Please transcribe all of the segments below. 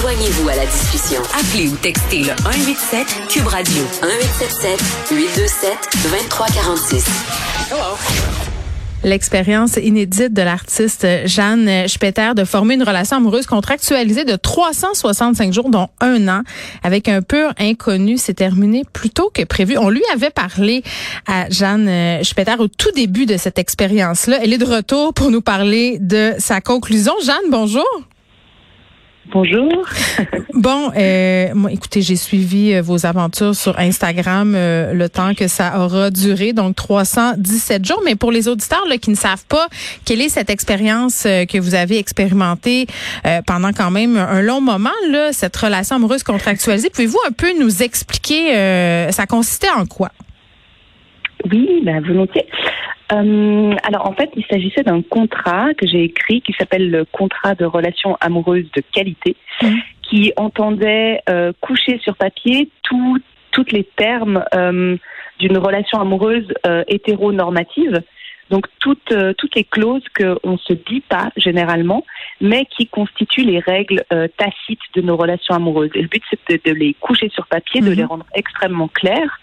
Joignez-vous à la discussion. Appelez ou textez le 187 Cube Radio 1877 827 2346. Hello. L'expérience inédite de l'artiste Jeanne Spetter de former une relation amoureuse contractualisée de 365 jours, dont un an, avec un pur inconnu, s'est terminé plus tôt que prévu. On lui avait parlé à Jeanne Spetter au tout début de cette expérience-là. Elle est de retour pour nous parler de sa conclusion. Jeanne, bonjour. Bonjour. bon, euh, moi, écoutez, j'ai suivi euh, vos aventures sur Instagram euh, le temps que ça aura duré, donc 317 jours. Mais pour les auditeurs là, qui ne savent pas quelle est cette expérience que vous avez expérimentée pendant quand même un long moment, là, cette relation amoureuse contractualisée, pouvez-vous un peu nous expliquer ça consistait en quoi? Oui, ben, volontiers. Euh, alors en fait, il s'agissait d'un contrat que j'ai écrit qui s'appelle le contrat de relation amoureuse de qualité, mmh. qui entendait euh, coucher sur papier tous toutes les termes euh, d'une relation amoureuse euh, hétéronormative. Donc toutes euh, toutes les clauses qu'on ne se dit pas généralement, mais qui constituent les règles euh, tacites de nos relations amoureuses. Et le but c'est de, les coucher sur papier, de mmh. les rendre extrêmement claires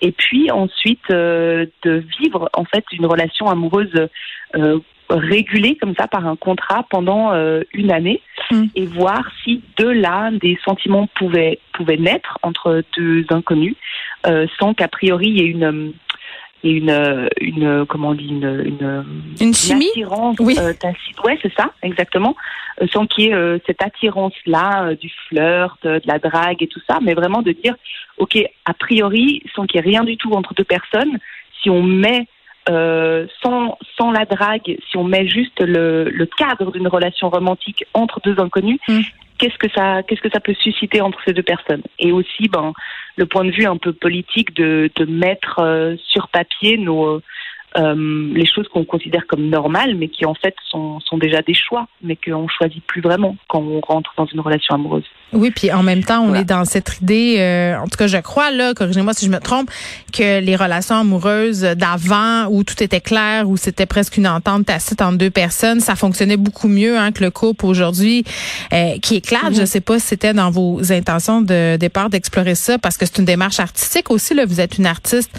et puis ensuite euh, de vivre en fait une relation amoureuse euh, régulée comme ça par un contrat pendant euh, une année mm. et voir si de là des sentiments pouvaient pouvaient naître entre deux inconnus sans qu'a priori il y ait une et une, une comment on dit une une, une chimie attirance oui. Euh, ouais c'est ça exactement euh, sans qu'il y ait euh, cette attirance là du flirt de la drague et tout ça mais vraiment de dire ok a priori sans qu'il y ait rien du tout entre deux personnes si on met euh, sans, sans la drague, si on met juste le, le cadre d'une relation romantique entre deux inconnus, mm qu'est-ce que ça qu'est-ce que ça peut susciter entre ces deux personnes? Et aussi ben le point de vue un peu politique de, de mettre euh, sur papier nos euh, les choses qu'on considère comme normales, mais qui en fait sont, sont déjà des choix, mais qu'on choisit plus vraiment quand on rentre dans une relation amoureuse. Oui, puis en même temps, on est dans cette idée, euh, en tout cas, je crois là, corrigez-moi si je me trompe, que les relations amoureuses d'avant, où tout était clair, où c'était presque une entente tacite entre deux personnes, ça fonctionnait beaucoup mieux hein, que le couple aujourd'hui, euh, qui éclate. Mm-hmm. Je sais pas si c'était dans vos intentions de départ d'explorer ça, parce que c'est une démarche artistique aussi. Là, vous êtes une artiste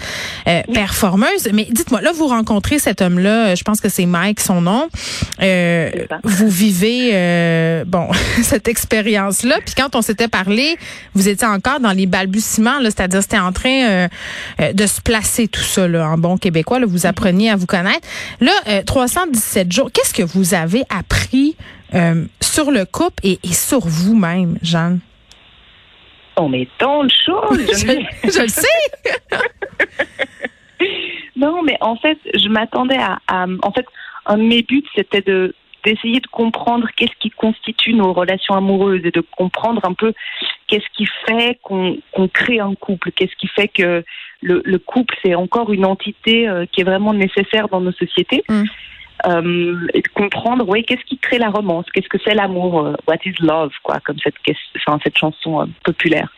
performeuse, mais dites-moi là, vous rencontrez cet homme-là, je pense que c'est Mike, son nom. Euh, vous vivez euh, bon cette expérience-là. Puis quand on s'était parlé, vous étiez encore dans les balbutiements, c'est-à-dire c'était en train euh, de se placer tout ça là, en bon québécois. Là, vous mm-hmm. appreniez à vous connaître. Là, 317 jours. Qu'est-ce que vous avez appris sur le couple et, et sur vous-même, Jeanne? On est tant de choses. je, je le sais. Non, mais en fait, je m'attendais à, En fait, un de mes buts, c'était de d'essayer de comprendre qu'est-ce qui constitue nos relations amoureuses et de comprendre un peu qu'est-ce qui fait qu'on crée un couple, qu'est-ce qui fait que le, le couple, c'est encore une entité euh, qui est vraiment nécessaire dans nos sociétés. Mm euh, et de comprendre, oui, qu'est-ce qui crée la romance, qu'est-ce que c'est l'amour, euh, what is love, quoi, comme cette, enfin, cette chanson euh, populaire.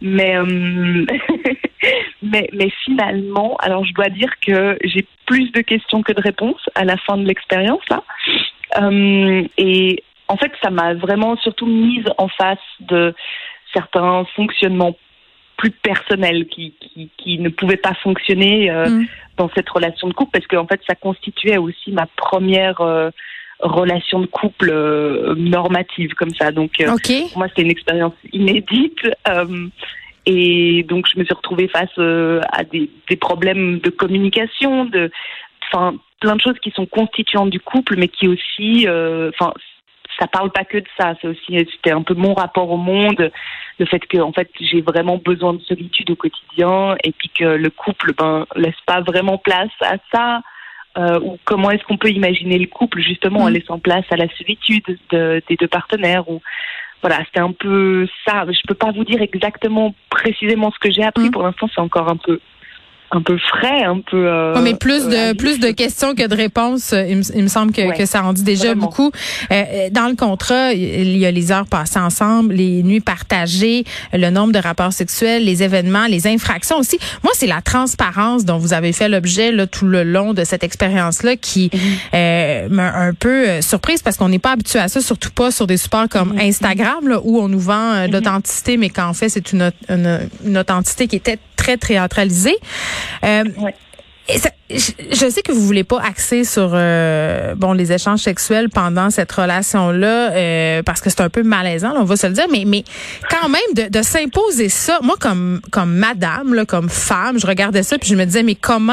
Mais, mais, mais finalement, alors je dois dire que j'ai plus de questions que de réponses à la fin de l'expérience là. Et en fait, ça m'a vraiment surtout mise en face de certains fonctionnements plus personnels qui, qui, qui ne pouvaient pas fonctionner euh, mm. dans cette relation de couple parce qu'en fait ça constituait aussi ma première euh, relation de couple euh, normative comme ça donc pour moi c'était une expérience inédite et donc je me suis retrouvée face à des, des problèmes de communication de enfin plein de choses qui sont constituantes du couple mais qui aussi enfin ça parle pas que de ça. C'est aussi, c'était un peu mon rapport au monde, le fait que, en fait, j'ai vraiment besoin de solitude au quotidien, et puis que le couple, ben, laisse pas vraiment place à ça. Euh, ou comment est-ce qu'on peut imaginer le couple justement en mm. laissant place à la solitude de, des deux partenaires ou voilà c'était un peu ça je peux pas vous dire exactement précisément ce que j'ai appris mm. pour l'instant c'est encore un peu un peu frais, un peu. Euh, mais plus de plus de questions que de réponses. Il me, semble que, que, ça en dit déjà beaucoup. Euh, dans le contrat, il y a les heures passées ensemble, les nuits partagées, le nombre de rapports sexuels, les événements, les infractions aussi. Moi, c'est la transparence dont vous avez fait l'objet là tout le long de cette expérience-là qui mhm. euh, m'a un peu euh, surprise parce qu'on n'est pas habitué à ça, surtout pas sur des supports comme mhm. Instagram là, où on nous vend euh, mhm. l'authenticité, mais qu'en fait c'est une, une, une authenticité qui était très théâtralisée. Euh, je, sais que vous voulez pas axer sur euh, bon les échanges sexuels pendant cette relation là euh, parce que c'est un peu malaisant, on va se le dire, mais mais quand même de, s'imposer ça, moi comme comme madame là, comme femme, je regardais ça puis je me disais mais comment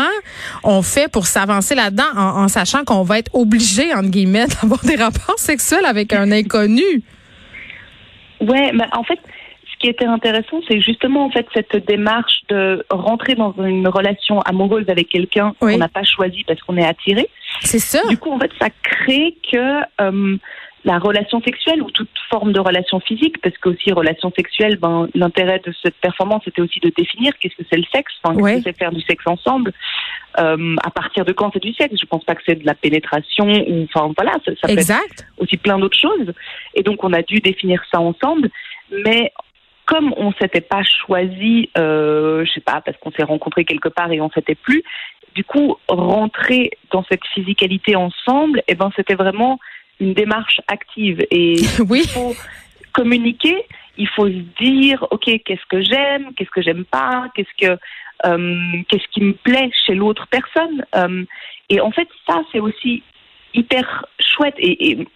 on fait pour s'avancer là-dedans en, sachant qu'on va être obligé entre guillemets d'avoir des rapports sexuels avec un inconnu? Ouais, mais en fait ce qui était intéressant, c'est justement en fait cette démarche de rentrer dans une relation amoureuse avec quelqu'un qu'on n'a pas choisi parce qu'on est attiré. C'est ça. Du coup, en fait, ça crée que euh, la relation sexuelle ou toute forme de relation physique, parce que aussi relation sexuelle, ben l'intérêt de cette performance c'était aussi de définir qu'est-ce que c'est le sexe, enfin, qu'est-ce que c'est faire du sexe ensemble. Euh, à partir de quand c'est du sexe Je pense pas que c'est de la pénétration ou enfin voilà, ça, ça peut être aussi plein d'autres choses. Et donc on a dû définir ça ensemble, mais comme on s'était pas choisi, euh, je sais pas, parce qu'on s'est rencontrés quelque part et on s'était plus, du coup, rentrer dans cette physicalité ensemble, eh ben, c'était vraiment une démarche active. Et oui. il faut communiquer, il faut se dire, ok, qu'est-ce que j'aime, qu'est-ce que j'aime pas, qu'est-ce que euh, qu'est-ce qui me plaît chez l'autre personne. Euh, et en fait, ça, c'est aussi hyper chouette. Et, et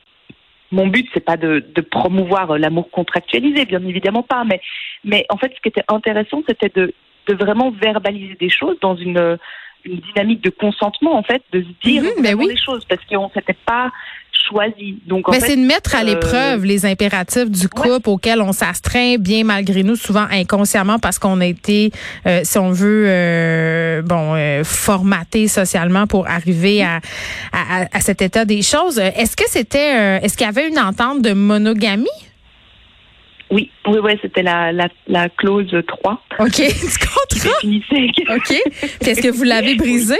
mon but c'est pas de, de promouvoir l'amour contractualisé, bien évidemment pas, mais mais en fait ce qui était intéressant c'était de de vraiment verbaliser des choses dans une une dynamique de consentement en fait, de se dire mmh, oui. les choses parce qu'on s'était pas choisi. Donc, Mais c'est de mettre à euh, l'épreuve les impératifs du couple auxquels on s'astreint bien malgré nous, souvent inconsciemment parce qu'on a été, euh, si on veut, euh, bon, formaté socialement pour arriver à, à, à, cet état des choses. Est-ce que c'était, est-ce qu'il y avait une entente de monogamie? Oui, oui, oui, c'était la, la, la clause 3. OK, du contrat. OK. Est-ce que vous l'avez brisé?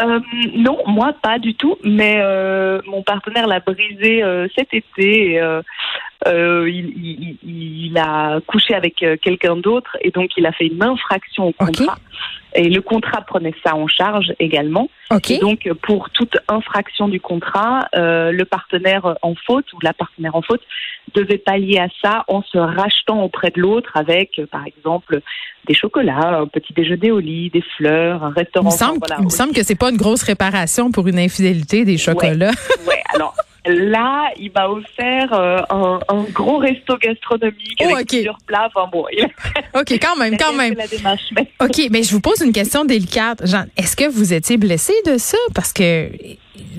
Euh, non, moi pas du tout, mais euh, mon partenaire l'a brisé euh, cet été. Euh, il, il, il, a couché avec quelqu'un d'autre et donc il a fait une infraction au contrat. Et le contrat prenait ça en charge également. Okay. Et donc, pour toute infraction du contrat, euh, le partenaire en faute ou la partenaire en faute devait pallier à ça en se rachetant auprès de l'autre avec, par exemple, des chocolats, un petit déjeuner au lit, des fleurs, un restaurant. Il me semble, il me semble que c'est pas une grosse réparation pour une infidélité des chocolats. Ouais, alors Là, il m'a offert euh, un, un, gros resto gastronomique oh, avec plusieurs plats. Enfin bon, il OK, quand même, quand même. OK, mais je vous pose une question délicate. Jean, est-ce que vous étiez blessé de ça? Parce que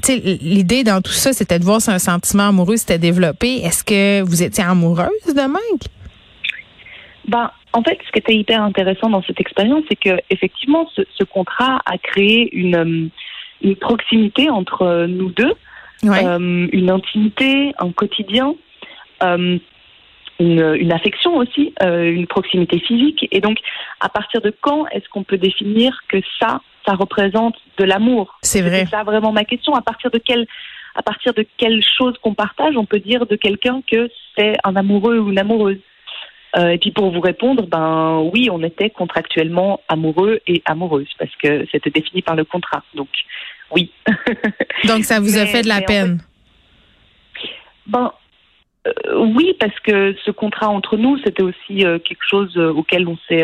l'idée dans tout ça, c'était de voir si un sentiment amoureux s'était développé. Est-ce que vous étiez amoureuse de Mike? Ben, en fait, ce qui était hyper intéressant dans cette expérience, c'est que effectivement, ce, ce, contrat a créé une, une proximité entre nous deux euh, une intimité, un quotidien, euh, une, une, affection aussi, euh, une proximité physique. Et donc, à partir de quand est-ce qu'on peut définir que ça, ça représente de l'amour? C'est vrai. C'est ça vraiment ma question. À partir de quelle, à partir de quelle chose qu'on partage, on peut dire de quelqu'un que c'est un amoureux ou une amoureuse. Euh, et puis pour vous répondre, ben oui, on était contractuellement amoureux et amoureuse parce que c'était défini par le contrat. Donc oui. Donc ça vous a fait de la peine? ben euh, oui, parce que ce contrat entre nous, c'était aussi euh, quelque chose auquel on s'est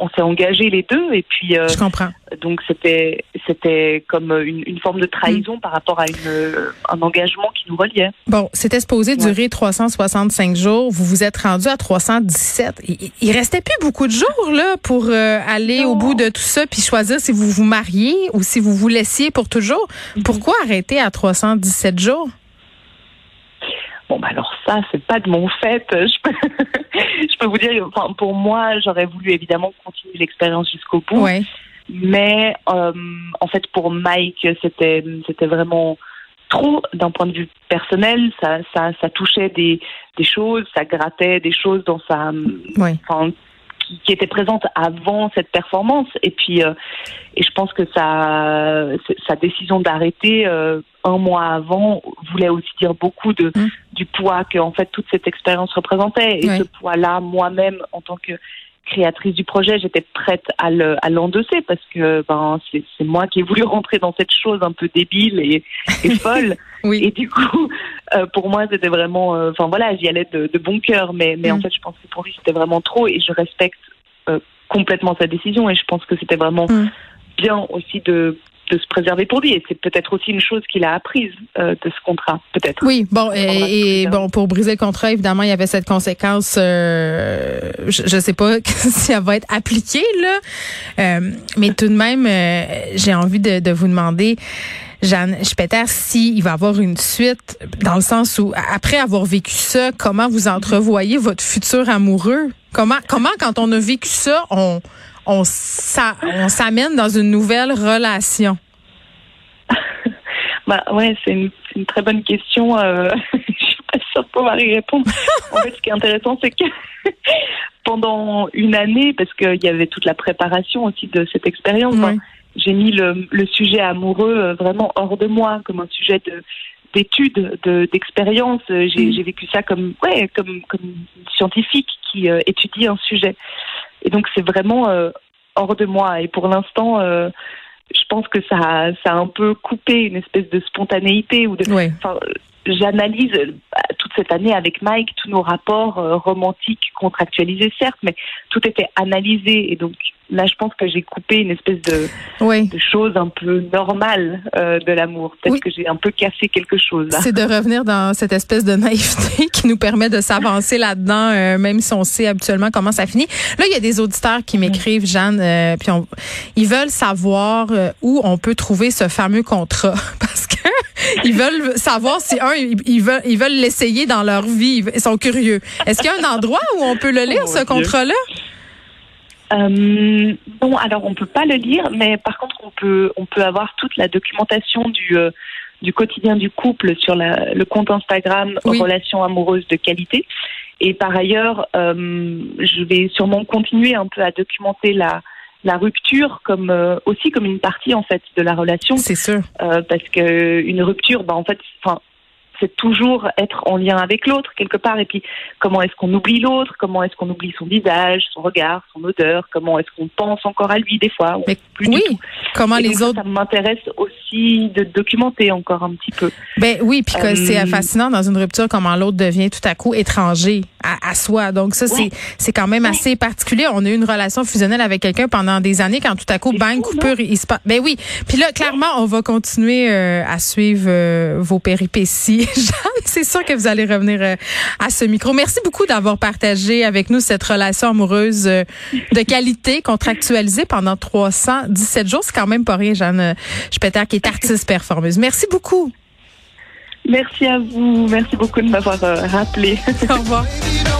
on s'est engagés les deux et puis je comprends donc c'était c'était comme une, une, forme de trahison mm. par rapport à une, un engagement qui nous reliait. Bon, c'était supposé durer 365 jours. Vous vous êtes rendu à 317. Il, il restait plus beaucoup de jours là pour aller au bout de tout ça puis choisir si vous vous mariez ou si vous vous laissiez pour toujours. Mm-hmm. Pourquoi arrêter à 317 jours? Bon, bah alors ça, c'est pas de mon fait. Je peux, je peux vous dire, enfin, pour moi, j'aurais voulu évidemment continuer l'expérience jusqu'au bout. Mais euh, en fait, pour Mike, c'était c'était vraiment trop d'un point de vue personnel. Ça, ça, ça touchait des, des choses, ça grattait des choses dans sa, enfin, qui, qui, était présente avant cette performance. Et puis, euh, et je pense que sa, sa décision d'arrêter euh, un mois avant voulait aussi dire beaucoup de mmh. du poids que en fait toute cette expérience représentait. Et ce poids-là, moi-même, en tant que créatrice du projet, j'étais prête à l'endosser parce que ben c'est moi qui ai voulu rentrer dans cette chose un peu débile et, et folle. oui. Et du coup, euh, pour moi, c'était vraiment, euh, enfin voilà, j'y allais de, de, bon cœur, mais mais en mm. fait, je pense que pour lui, c'était vraiment trop et je respecte euh, complètement sa décision et je pense que c'était vraiment mm. bien aussi de de se préserver pour lui. Et c'est peut-être aussi une chose qu'il a apprise euh, de ce contrat, peut-être. Oui, bon, et, bon, pour briser le contrat, évidemment, il y avait cette conséquence. Euh, je ne sais pas si elle va être appliquée là, euh, mais tout de même, j'ai envie de, de, vous demander. Jeanne Spetter, s'il va avoir une suite, dans le sens où, après avoir vécu ça, comment vous entrevoyez votre futur amoureux? Comment, comment quand on a vécu ça, on, on s'amène dans une nouvelle relation? bah ouais, c'est une, très bonne question. Euh, je suis pas sûre de pouvoir y répondre. en fait, ce qui est intéressant, c'est que pendant une année, parce qu'il y avait toute la préparation aussi de cette expérience, j'ai mis le, sujet amoureux euh, vraiment hors de moi, comme un sujet de d'études, d'expérience. Mm. j'ai vécu ça comme ouais, comme comme scientifique qui euh, étudie un sujet. Et donc c'est vraiment euh, hors de moi. Et pour l'instant, euh, je pense que ça, ça a un peu coupé une espèce de spontanéité ou de. J'analyse euh, toute cette année avec Mike tous nos rapports romantiques contractualisés certes, mais tout était analysé et donc là, je pense que j'ai coupé une espèce de, de chose un peu normale euh, de l'amour. Peut-être que j'ai un peu cassé quelque chose. C'est de revenir dans cette espèce de naïveté qui nous permet de s'avancer là-dedans, euh, même si on sait habituellement comment ça finit. Là, il y a des auditeurs qui m'écrivent, Jeanne, euh, puis ils veulent savoir où on peut trouver ce fameux contrat, parce que ils veulent savoir si un, ils veulent, ils veulent l'essayer dans leur vie. Ils sont curieux. Est-ce qu'il y a un endroit où on peut le lire, oh ce contrat-là? Euh, bon, alors on peut pas le lire, mais par contre on peut on peut avoir toute la documentation du euh, du quotidien du couple sur la, le compte Instagram Relations amoureuses de qualité. Et par ailleurs, euh, je vais sûrement continuer un peu à documenter la la rupture comme euh, aussi comme une partie en fait de la relation. C'est sûr. Euh, parce que une rupture, bah en fait, enfin c'est toujours être en lien avec l'autre quelque part. Et puis, comment est-ce qu'on oublie l'autre? Comment est-ce qu'on oublie son visage, son regard, son odeur? Comment est-ce qu'on pense encore à lui des fois Mais Oui. Comment les autres Ça m'intéresse aussi de documenter encore un petit peu. Ben oui, puis c'est euh, fascinant dans une rupture comment l'autre devient tout à coup étranger à, soi. Donc ça, c'est c'est quand même assez particulier. On a eu une relation fusionnelle avec quelqu'un pendant des années, quand tout à coup, bang, coupure, il se passe. Ben oui. Puis là, clairement, on va continuer euh, à suivre euh, vos péripéties. Jeanne, c'est sûr que vous allez revenir euh, à ce micro. Merci beaucoup d'avoir partagé avec nous cette relation amoureuse de qualité contractualisée pendant 317 jours. C'est quand même pas rien, Jeanne Spetter, qui est artiste performeuse. Merci beaucoup. Merci à vous. Merci beaucoup de m'avoir rappelé. Au revoir.